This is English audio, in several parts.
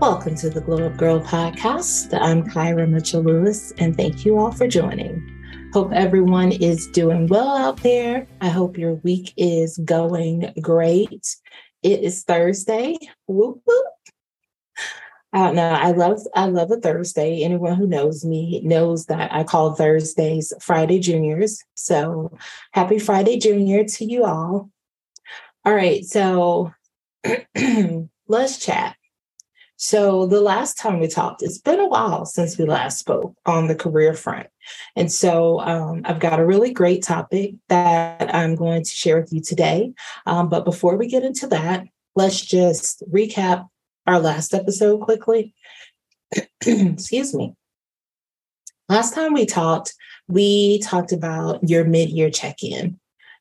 Welcome to the Glow Up Gyrl podcast. I'm Kyra Mitchell Lewis, and thank you all for joining. Hope everyone is doing well out there. I hope your week is going great. It is Thursday. Whoop, whoop. I don't know. I love I love a Thursday. Anyone who knows me knows that I call Thursdays Friday Juniors. So happy Friday Junior to you all. All right, so let's chat. So, the last time we talked, it's been a while since we last spoke on the career front. And so, um, I've got a really great topic that I'm going to share with you today. Um, but before we get into that, let's just recap our last episode quickly. Excuse me. Last time we talked, we talked about your mid year check in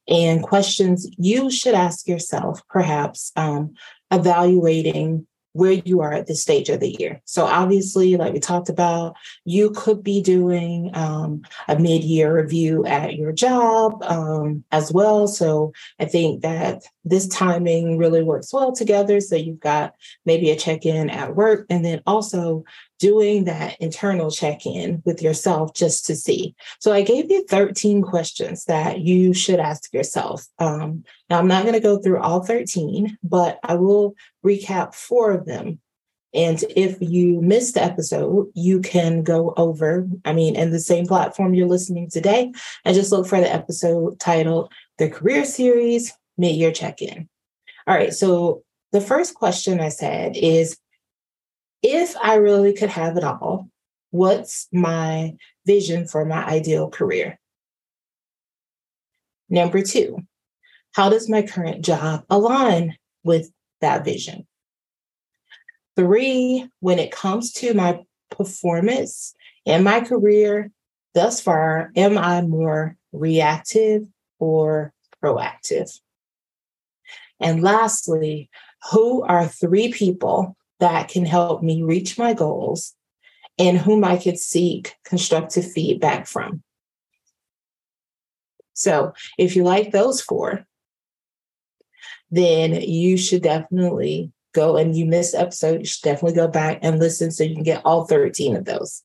and questions you should ask yourself, perhaps um, evaluating where you are at this stage of the year. So obviously, like we talked about, you could be doing um, a mid-year review at your job um, as well. So I think that this timing really works well together. So you've got maybe a check-in at work, and then also doing that internal check in with yourself just to see. So I gave you 13 questions that you should ask yourself. Um, now, I'm not going to go through all 13, but I will recap four of them. And if you missed the episode, you can go over, I mean, in the same platform you're listening today, and just look for the episode titled The Career Series Mid Year Check In. All right. So the first question I said is if I really could have it all, what's my vision for my ideal career? Number two, how does my current job align with that vision? Three, when it comes to my performance in my career thus far, am I more reactive or proactive? And lastly, who are three people that can help me reach my goals and whom I could seek constructive feedback from. So, if you like those four, then you should definitely go and you missed episode, you should definitely go back and listen so you can get all 13 of those.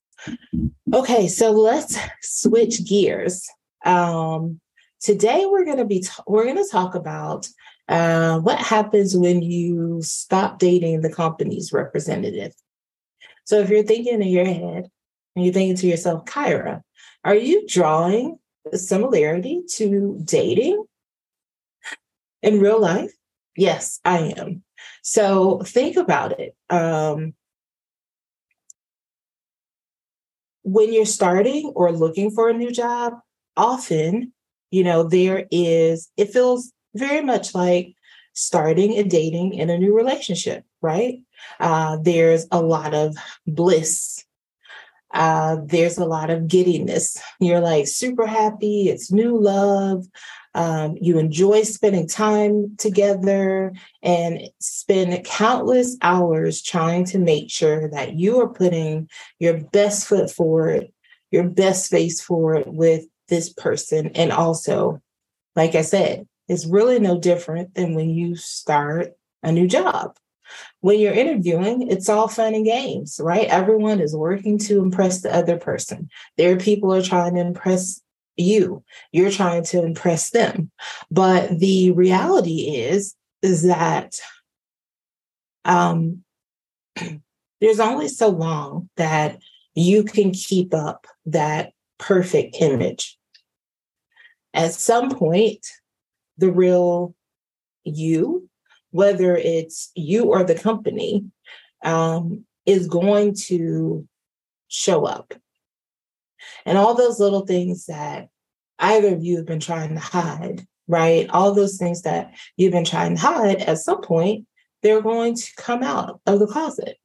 Okay, so let's switch gears. Um, today we're going to be t- we're going to talk about uh, what happens when you stop dating the company's representative? So if you're thinking in your head and you're thinking to yourself, Kyra, are you drawing a similarity to dating in real life? Yes, I am. So think about it. Um, when you're starting or looking for a new job, often, you know, there is, it feels very much like starting and dating in a new relationship, right? Uh, there's a lot of bliss. Uh, there's a lot of giddiness. You're like super happy. It's new love. Um, you enjoy spending time together and spend countless hours trying to make sure that you are putting your best foot forward, your best face forward with this person. And also, like I said, is really no different than when you start a new job. When you're interviewing, it's all fun and games, right? Everyone is working to impress the other person. Their people are trying to impress you. You're trying to impress them. But the reality is, is that um, there's only so long that you can keep up that perfect image. At some point, the real you, whether it's you or the company, um, is going to show up. And all those little things that either of you have been trying to hide, right? All those things that you've been trying to hide, at some point, they're going to come out of the closet.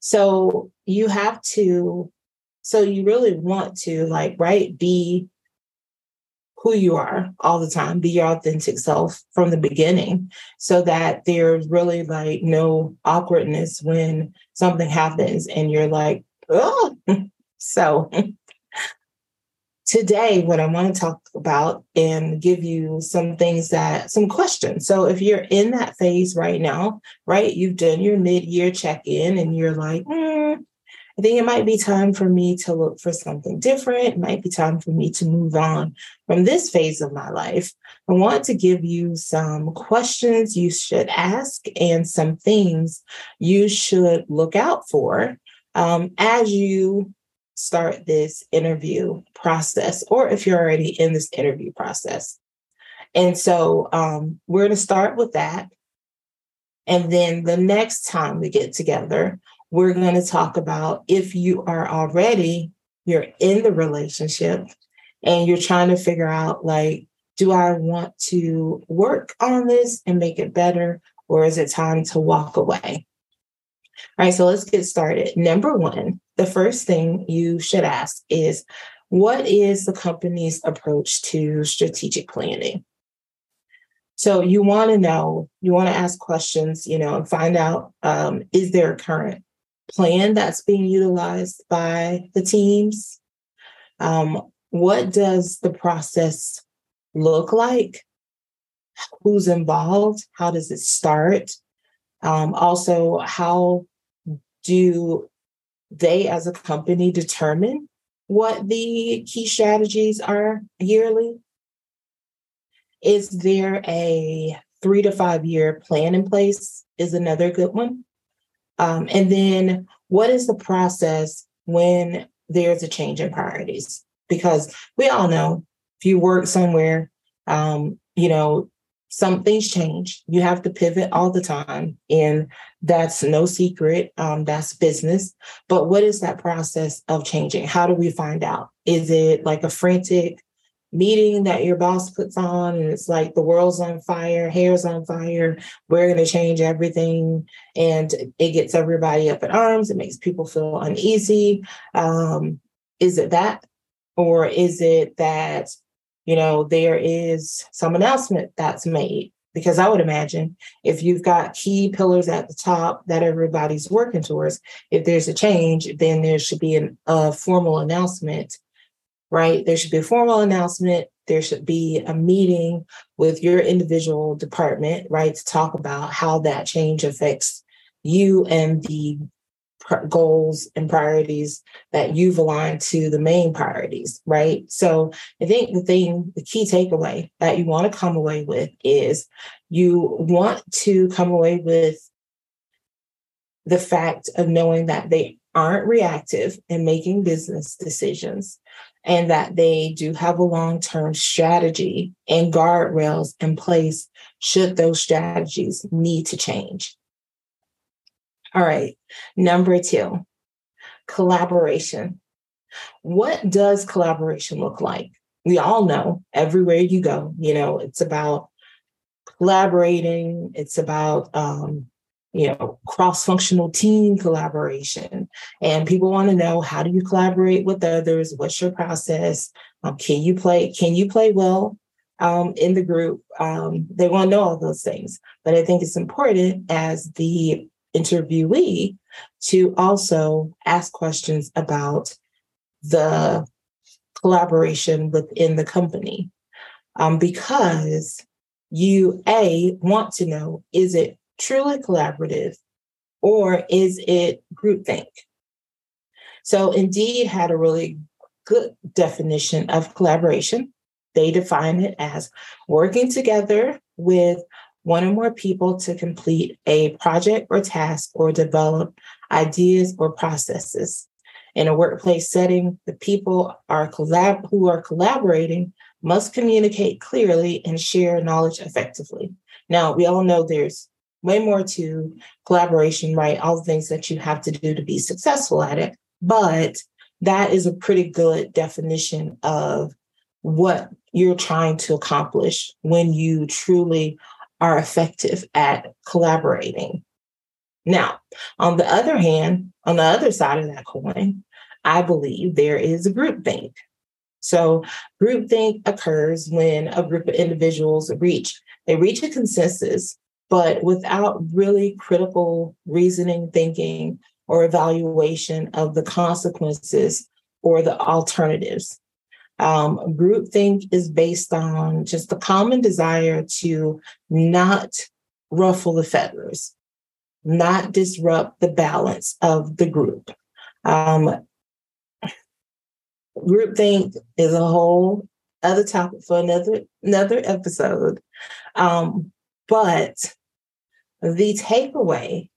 So you have to, so you really want to, like, right, be who you are all the time, be your authentic self from the beginning, so that there's really like no awkwardness when something happens and you're like, oh. So, today, what I want to talk about and give you some things that, some questions. So if you're in that phase right now, right, you've done your mid year check in and you're like, mm, I think it might be time for me to look for something different. It might be time for me to move on from this phase of my life. I want to give you some questions you should ask and some things you should look out for um, as you start this interview process, or if you're already in this interview process. And so um, we're going to start with that. And then the next time we get together, we're going to talk about if you are already you're in the relationship and you're trying to figure out like do i want to work on this and make it better or is it time to walk away? All right so let's get started. Number one the first thing you should ask is what is the company's approach to strategic planning? So you want to know you want to ask questions you know and find out um, is there a current plan that's being utilized by the teams? Um, what does the process look like? Who's involved? How does it start? Um, also, how do they as a company determine what the key strategies are yearly? Is there a three to five year plan in place? Is another good one. Um, and then what is the process when there's a change in priorities? Because we all know if you work somewhere, um, you know, some things change. You have to pivot all the time. And that's no secret. Um, that's business. But what is that process of changing? How do we find out? Is it like a frantic meeting that your boss puts on and it's like the world's on fire, hair's on fire, we're going to change everything. And it gets everybody up in arms. It makes people feel uneasy. Um, is it that? Or is it that, you know, there is some announcement that's made? Because I would imagine if you've got key pillars at the top that everybody's working towards, if there's a change, then there should be an, a formal announcement right? There should be a formal announcement. There should be a meeting with your individual department, right, to talk about how that change affects you and the goals and priorities that you've aligned to the main priorities, right? So I think the thing, the key takeaway that you want to come away with is you want to come away with the fact of knowing that they aren't reactive in making business decisions and that they do have a long term strategy and guardrails in place should those strategies need to change. All right, number two, collaboration. What does collaboration look like? We all know everywhere you go, you know, it's about collaborating, it's about um, you know cross-functional team collaboration. And people want to know how do you collaborate with others? What's your process? Um, can you play can you play well um, in the group? Um, they want to know all those things. But i think it's important as the interviewee to also ask questions about the collaboration within the company. Um, because you a want to know is it truly collaborative or is it groupthink? So Indeed had a really good definition of collaboration. They define it as working together with one or more people to complete a project or task or develop ideas or processes. In a workplace setting, the people are collab- who are collaborating must communicate clearly and share knowledge effectively. Now, we all know there's way more to collaboration, right? All the things that you have to do to be successful at it. But that is a pretty good definition of what you're trying to accomplish when you truly are effective at collaborating. Now, on the other hand, on the other side of that coin, I believe there is a groupthink. So, groupthink occurs when a group of individuals reach they reach a consensus but without really critical reasoning, thinking, or evaluation of the consequences or the alternatives. Um, groupthink is based on just the common desire to not ruffle the feathers, not disrupt the balance of the group. Um, groupthink is a whole other topic for another another episode. Um, but the takeaway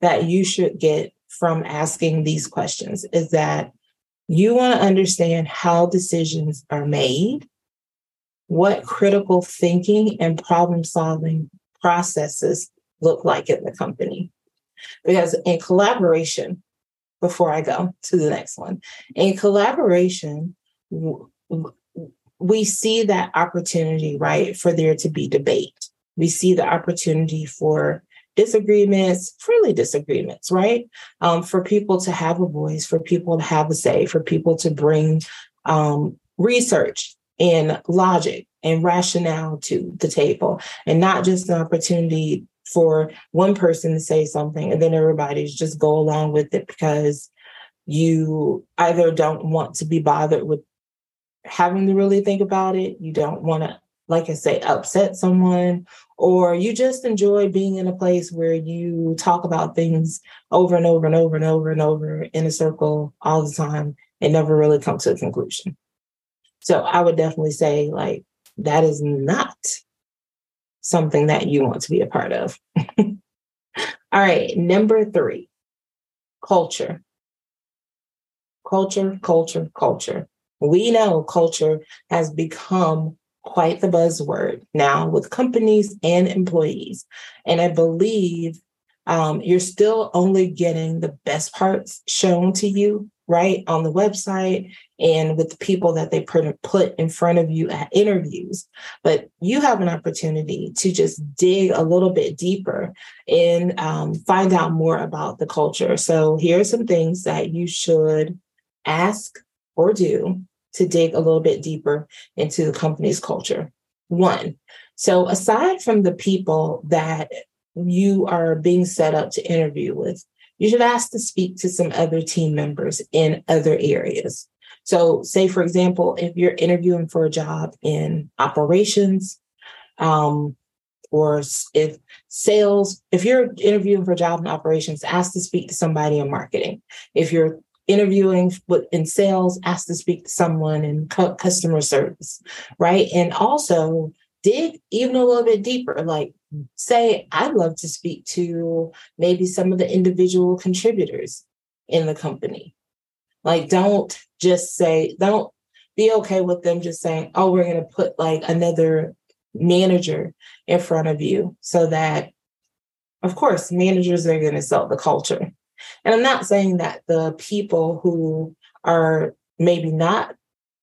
that you should get from asking these questions is that you want to understand how decisions are made, what critical thinking and problem solving processes look like in the company. Because in collaboration, before I go to the next one, in collaboration, we see that opportunity, right, for there to be debate. We see the opportunity for disagreements, friendly disagreements, right? Um, for people to have a voice, for people to have a say, for people to bring um, research and logic and rationale to the table, and not just an opportunity for one person to say something and then everybody's just go along with it because you either don't want to be bothered with having to really think about it, you don't want to like I say, upset someone, or you just enjoy being in a place where you talk about things over and over and over and over and over in a circle all the time and never really come to a conclusion. So I would definitely say, like, that is not something that you want to be a part of. all right, number three culture. Culture, culture, culture. We know culture has become quite the buzzword now with companies and employees. And I believe um, you're still only getting the best parts shown to you, right, on the website and with the people that they put in front of you at interviews. But you have an opportunity to just dig a little bit deeper and um, find out more about the culture. So here are some things that you should ask or do to dig a little bit deeper into the company's culture. One, so aside from the people that you are being set up to interview with, you should ask to speak to some other team members in other areas. So, say, for example, if you're interviewing for a job in operations, um, or if sales, if you're interviewing for a job in operations, ask to speak to somebody in marketing. If you're interviewing with in sales, ask to speak to someone in cu- customer service, right? And also dig even a little bit deeper. Like, say, I'd love to speak to maybe some of the individual contributors in the company. Like, don't just say, don't be okay with them just saying, oh, we're going to put like another manager in front of you so that, of course, managers are going to sell the culture and I'm not saying that the people who are maybe not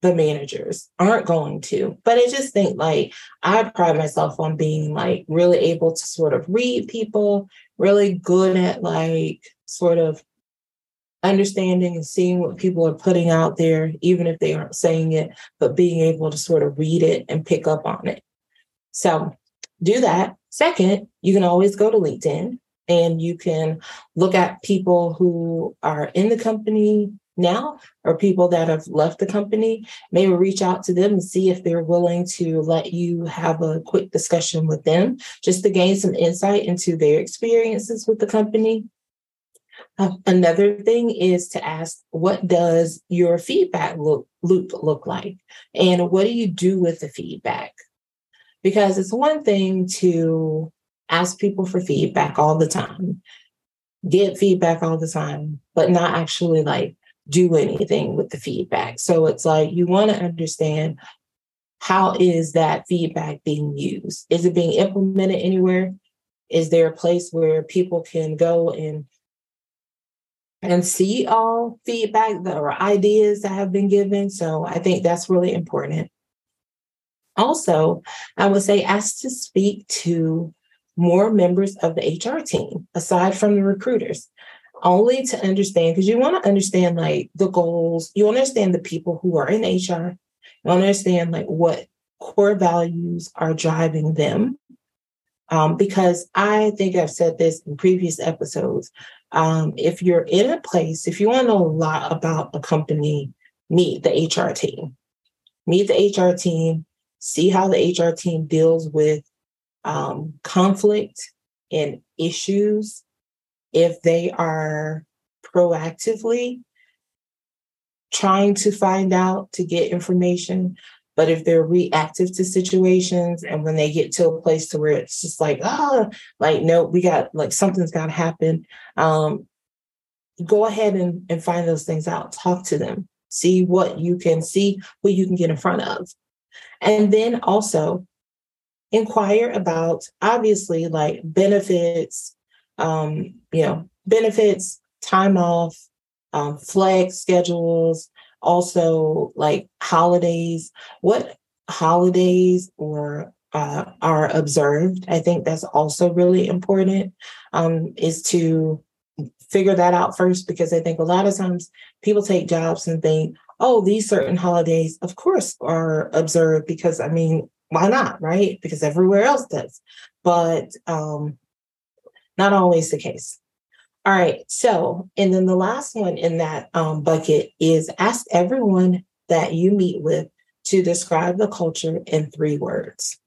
the managers aren't going to, but I just think like I pride myself on being like really able to sort of read people, really good at like sort of understanding and seeing what people are putting out there, even if they aren't saying it, but being able to sort of read it and pick up on it. So do that. Second, you can always go to LinkedIn and you can look at people who are in the company now or people that have left the company. Maybe reach out to them and see if they're willing to let you have a quick discussion with them just to gain some insight into their experiences with the company. Uh, another thing is to ask what does your feedback look, loop look like? And what do you do with the feedback? Because it's one thing to ask people for feedback all the time, get feedback all the time, but not actually like do anything with the feedback. So it's like you want to understand how is that feedback being used? Is it being implemented anywhere? Is there a place where people can go and and see all feedback or ideas that have been given? So I think that's really important. Also, I would say ask to speak to more members of the HR team aside from the recruiters, only to understand because you want to understand like the goals, you understand the people who are in HR, you understand like what core values are driving them. Um, because I think I've said this in previous episodes. Um, if you're in a place, if you want to know a lot about a company, meet the HR team meet the HR team, see how the HR team deals with um, conflict and issues. If they are proactively trying to find out to get information, but if they're reactive to situations and when they get to a place to where it's just like, oh, like, no, we got like something's got to happen. Um, go ahead and, and find those things out. Talk to them. See what you can see, what you can get in front of. And then also inquire about obviously like benefits, um, you know, benefits, time off, um, flex schedules, also like holidays, what holidays or uh, are observed. I think that's also really important um, is to figure that out first because I think a lot of times people take jobs and think, oh, these certain holidays, of course, are observed because I mean, why not, right? Because everywhere else does. But um, not always the case. All right. So, and then the last one in that um, bucket is ask everyone that you meet with to describe the culture in three words.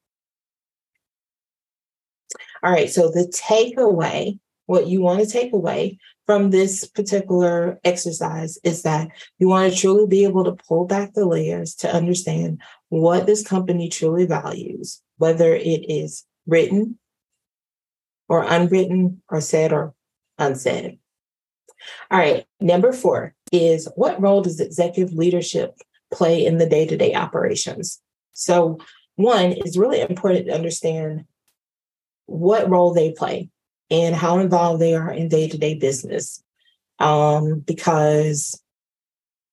All right. So, the takeaway, what you want to take away from this particular exercise is that you want to truly be able to pull back the layers to understand what this company truly values, whether it is written or unwritten or said or unsaid. All right, number four is what role does executive leadership play in the day to day operations? So, one is really important to understand what role they play and how involved they are in day to day business. Um, because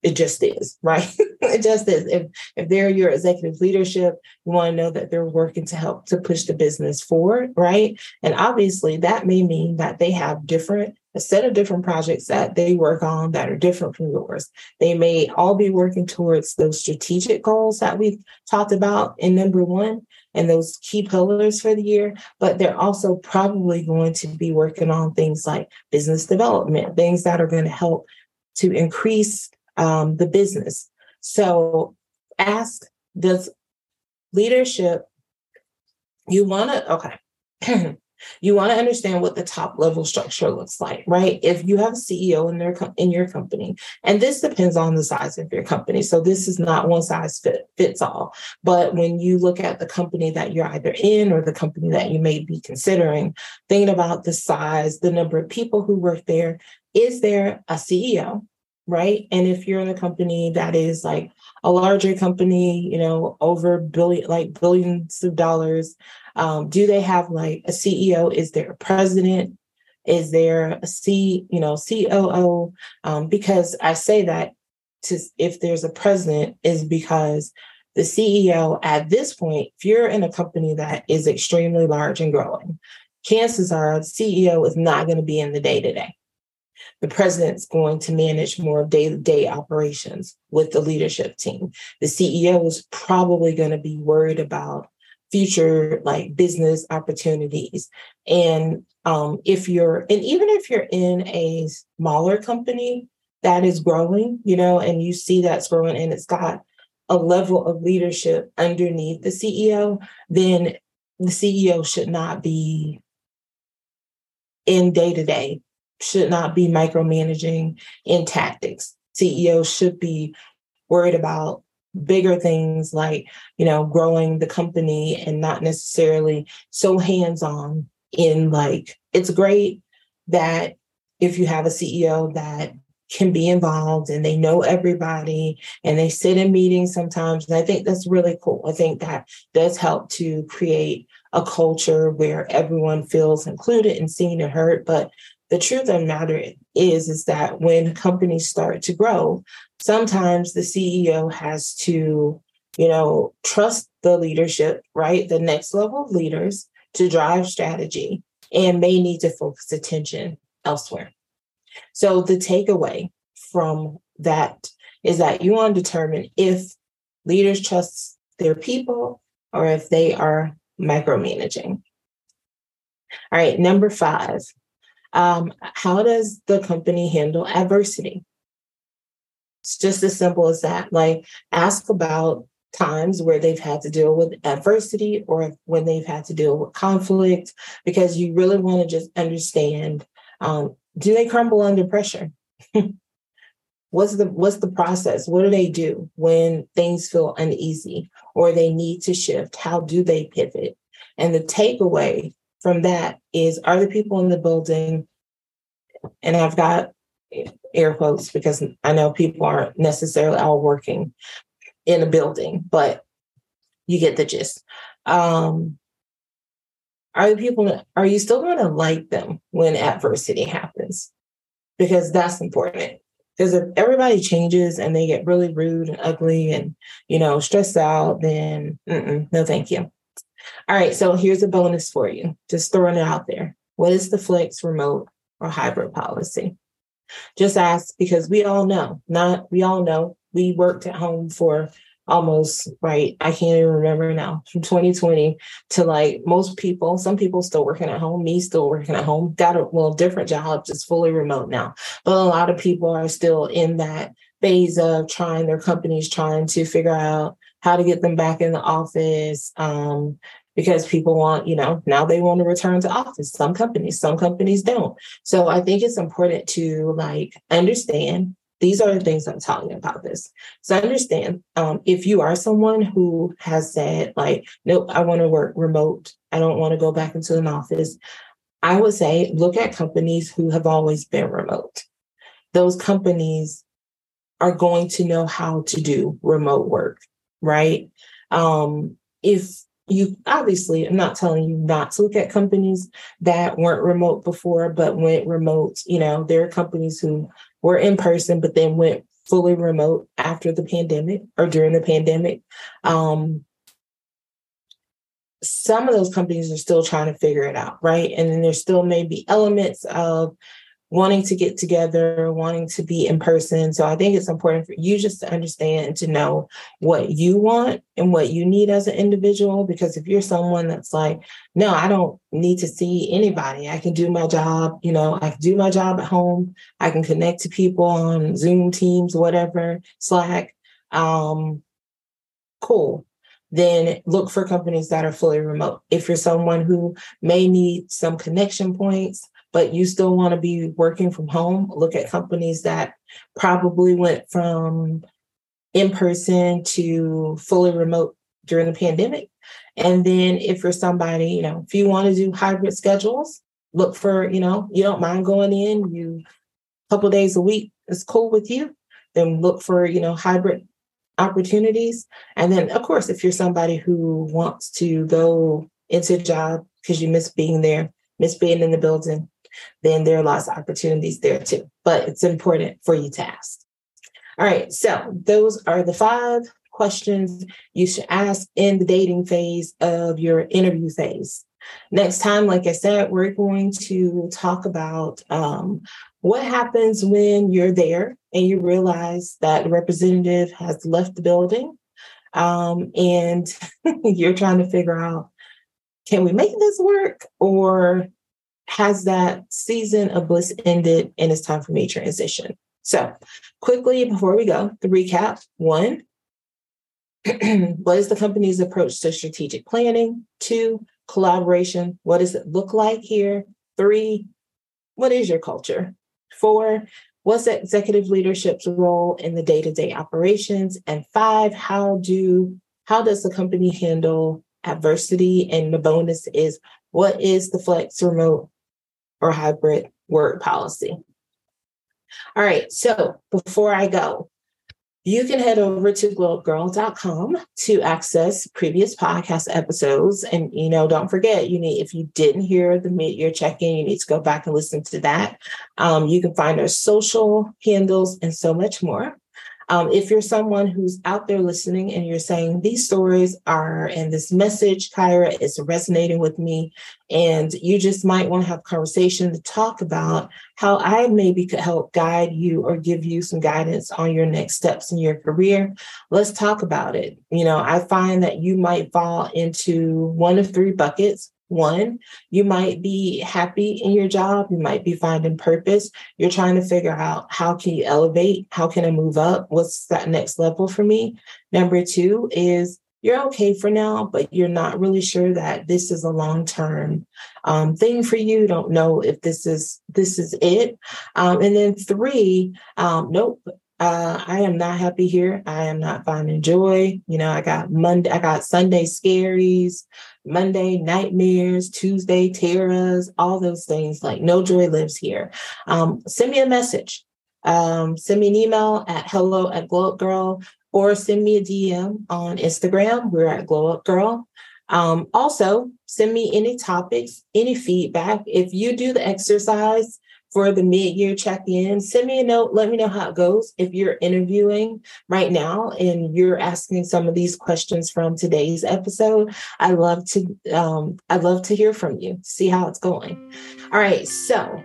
it just is, right? it just is. If if they're your executive leadership, you want to know that they're working to help to push the business forward, right? And obviously that may mean that they have different a set of different projects that they work on that are different from yours. They may all be working towards those strategic goals that we've talked about in number one and those key pillars for the year, but they're also probably going to be working on things like business development, things that are going to help to increase um, the business. So ask, does leadership, you want to, okay. you want to understand what the top level structure looks like, right? If you have a CEO in their in your company, and this depends on the size of your company, so this is not one size fit, fits all. But when you look at the company that you're either in or the company that you may be considering, thinking about the size, the number of people who work there, is there a CEO? right? And if you're in a company that is like a larger company, you know, over billion, like billions of dollars, um, do they have like a CEO? Is there a president? Is there a C, you know, COO? Um, because I say that to if there's a president is because the CEO at this point, if you're in a company that is extremely large and growing, chances are the CEO is not going to be in the day to day the president's going to manage more day to day operations with the leadership team. The CEO is probably going to be worried about future like business opportunities. And um, if you're, and even if you're in a smaller company that is growing, you know, and you see that's growing and it's got a level of leadership underneath the CEO, then the CEO should not be in day to day should not be micromanaging in tactics. CEOs should be worried about bigger things like, you know, growing the company and not necessarily so hands-on in like it's great that if you have a CEO that can be involved and they know everybody and they sit in meetings sometimes. And I think that's really cool. I think that does help to create a culture where everyone feels included and seen and heard. But the truth of the matter is is that when companies start to grow sometimes the ceo has to you know trust the leadership right? The next level of leaders to drive strategy and may need to focus attention elsewhere. So the takeaway from that is that you want to determine if leaders trust their people or if they are micromanaging. All right number five um, how does the company handle adversity? It's just as simple as that. Like, ask about times where they've had to deal with adversity or when they've had to deal with conflict because you really want to just understand um, do they crumble under pressure what's the what's the process what do they do when things feel uneasy or they need to shift how do they pivot and the takeaway from that is are the people in the building and i've got air quotes because i know people aren't necessarily all working in a building but you get the gist. Um are the people are you still going to like them when adversity happens? Because that's important. Because if everybody changes and they get really rude and ugly and, you know, stressed out, then no, thank you. All right. So here's a bonus for you. Just throwing it out there. What is the flex, remote, or hybrid policy? Just ask because we all know, not we all know we worked at home for almost right i can't even remember now from 2020 to like most people some people still working at home me still working at home got a well different job just fully remote now but a lot of people are still in that phase of trying their companies trying to figure out how to get them back in the office um, because people want, you know, now they want to return to office. Some companies, some companies don't. So I think it's important to like understand these are the things I'm talking about this. So understand um, if you are someone who has said, like, nope, I want to work remote, I don't want to go back into an office. I would say look at companies who have always been remote. Those companies are going to know how to do remote work, right? Um, if you obviously, I'm not telling you not to look at companies that weren't remote before, but went remote. You know, there are companies who were in person, but then went fully remote after the pandemic or during the pandemic. Um, some of those companies are still trying to figure it out, right? And then there still may be elements of wanting to get together, wanting to be in person. So I think it's important for you just to understand and to know what you want and what you need as an individual. Because if you're someone that's like, no, I don't need to see anybody, I can do my job, you know, I can do my job at home, I can connect to people on Zoom, Teams, whatever, Slack. Um, cool then look for companies that are fully remote. If you're someone who may need some connection points, but you still want to be working from home, look at companies that probably went from in person to fully remote during the pandemic. And then if you're somebody, you know, if you want to do hybrid schedules, look for, you know, you don't mind going in, you a couple days a week is cool with you, then look for, you know, hybrid opportunities. And then of course, if you're somebody who wants to go into a job because you miss being there, miss being in the building, then there are lots of opportunities there too. But it's important for you to ask. All right, so those are the five questions you should ask in the dating phase of your interview phase. Next time, like I said, we're going to talk about um, what happens when you're there and you realize that the representative has left the building um, and you're trying to figure out can we make this work or has that season of bliss ended and it's time for me to transition? So, quickly before we go, the recap one, what is the company's approach to strategic planning? Two, collaboration. What does it look like here? Three, what is your culture? Four, what's the executive leadership's role in the day-to-day operations? And five, how do how does the company handle adversity? And the bonus is what is the flex remote or hybrid work policy. All right, so before I go, you can head over to glowupgyrl.com to access previous podcast episodes. And, you know, don't forget, you need, if you didn't hear the mid-year check-in, you need to go back and listen to that. Um, you can find our social handles and so much more. Um, if you're someone who's out there listening and you're saying these stories are and this message, Kyra, is resonating with me, and you just might want to have a conversation to talk about how I maybe could help guide you or give you some guidance on your next steps in your career, let's talk about it. You know, I find that you might fall into one of three buckets. One, you might be happy in your job, you might be finding purpose. You're trying to figure out how can you elevate? How can I move up? What's that next level for me? Number two is you're okay for now, but you're not really sure that this is a long term um, thing for you. Don't know if this is this is it. Um, and then three, um, nope. Uh, I am not happy here. I am not finding joy. You know, I got Monday, I got Sunday scaries, Monday nightmares, Tuesday terrors, all those things. Like no joy lives here. Um, send me a message. Um, send me an email at hello at glow up gyrl or send me a DM on Instagram. We're at Glow Up Gyrl. Um, also, send me any topics, any feedback. If you do the exercise for the mid year check in, send me a note. Let me know how it goes. If you're interviewing right now and you're asking some of these questions from today's episode, I love to um, I'd love to hear from you, see how it's going. All right, so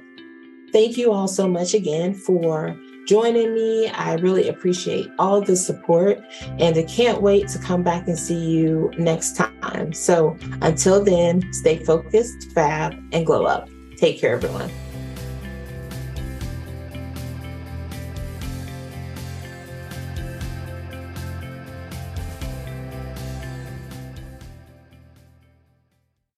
thank you all so much again for joining me. I really appreciate all the support and I can't wait to come back and see you next time. So until then, stay focused, fab, and glow up. Take care, everyone.